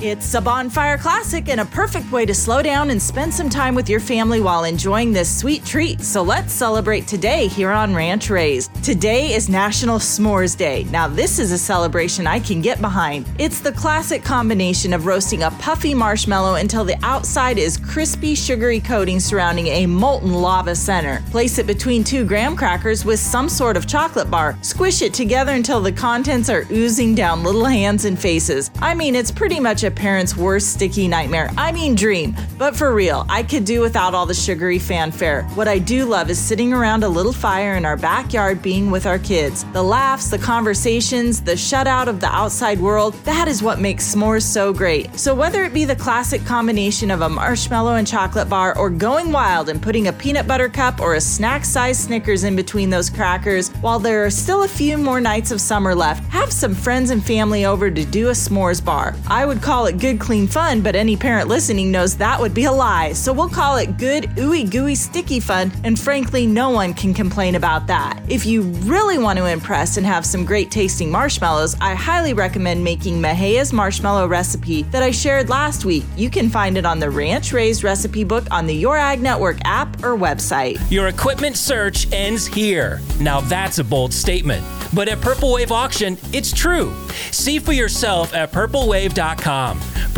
It's a bonfire classic and a perfect way to slow down and spend some time with your family while enjoying this sweet treat. So let's celebrate today here on Ranch Raised. Today is National S'mores Day. Now, this is a celebration I can get behind. It's the classic combination of roasting a puffy marshmallow until the outside is crispy, sugary coating surrounding a molten lava center. Place it between two graham crackers with some sort of chocolate bar. Squish it together until the contents are oozing down little hands and faces. I mean, it's pretty much a a parent's worst sticky nightmare. I mean, dream. But for real, I could do without all the sugary fanfare. What I do love is sitting around a little fire in our backyard being with our kids. The laughs, the conversations, the shutout of the outside world, that is what makes s'mores so great. So whether it be the classic combination of a marshmallow and chocolate bar or going wild and putting a peanut butter cup or a snack sized Snickers in between those crackers, while there are still a few more nights of summer left, have some friends and family over to do a s'mores bar. I would call call it good, clean fun, but any parent listening knows that would be a lie. So we'll call it good, ooey gooey, sticky fun, and frankly, no one can complain about that. If you really want to impress and have some great tasting marshmallows, I highly recommend making Mahia's marshmallow recipe that I shared last week. You can find it on the Ranch Raised recipe book on the Your Ag Network app or website. Your equipment search ends here. Now that's a bold statement. But at Purple Wave Auction, it's true. See for yourself at purplewave.com.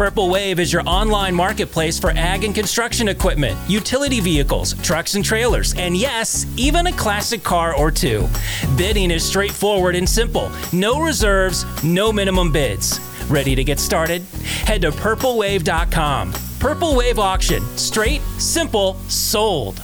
Purple Wave is your online marketplace for ag and construction equipment, utility vehicles, trucks and trailers, and yes, even a classic car or two. Bidding is straightforward and simple no reserves, no minimum bids. Ready to get started? Head to purplewave.com. Purple Wave Auction. Straight, simple, sold.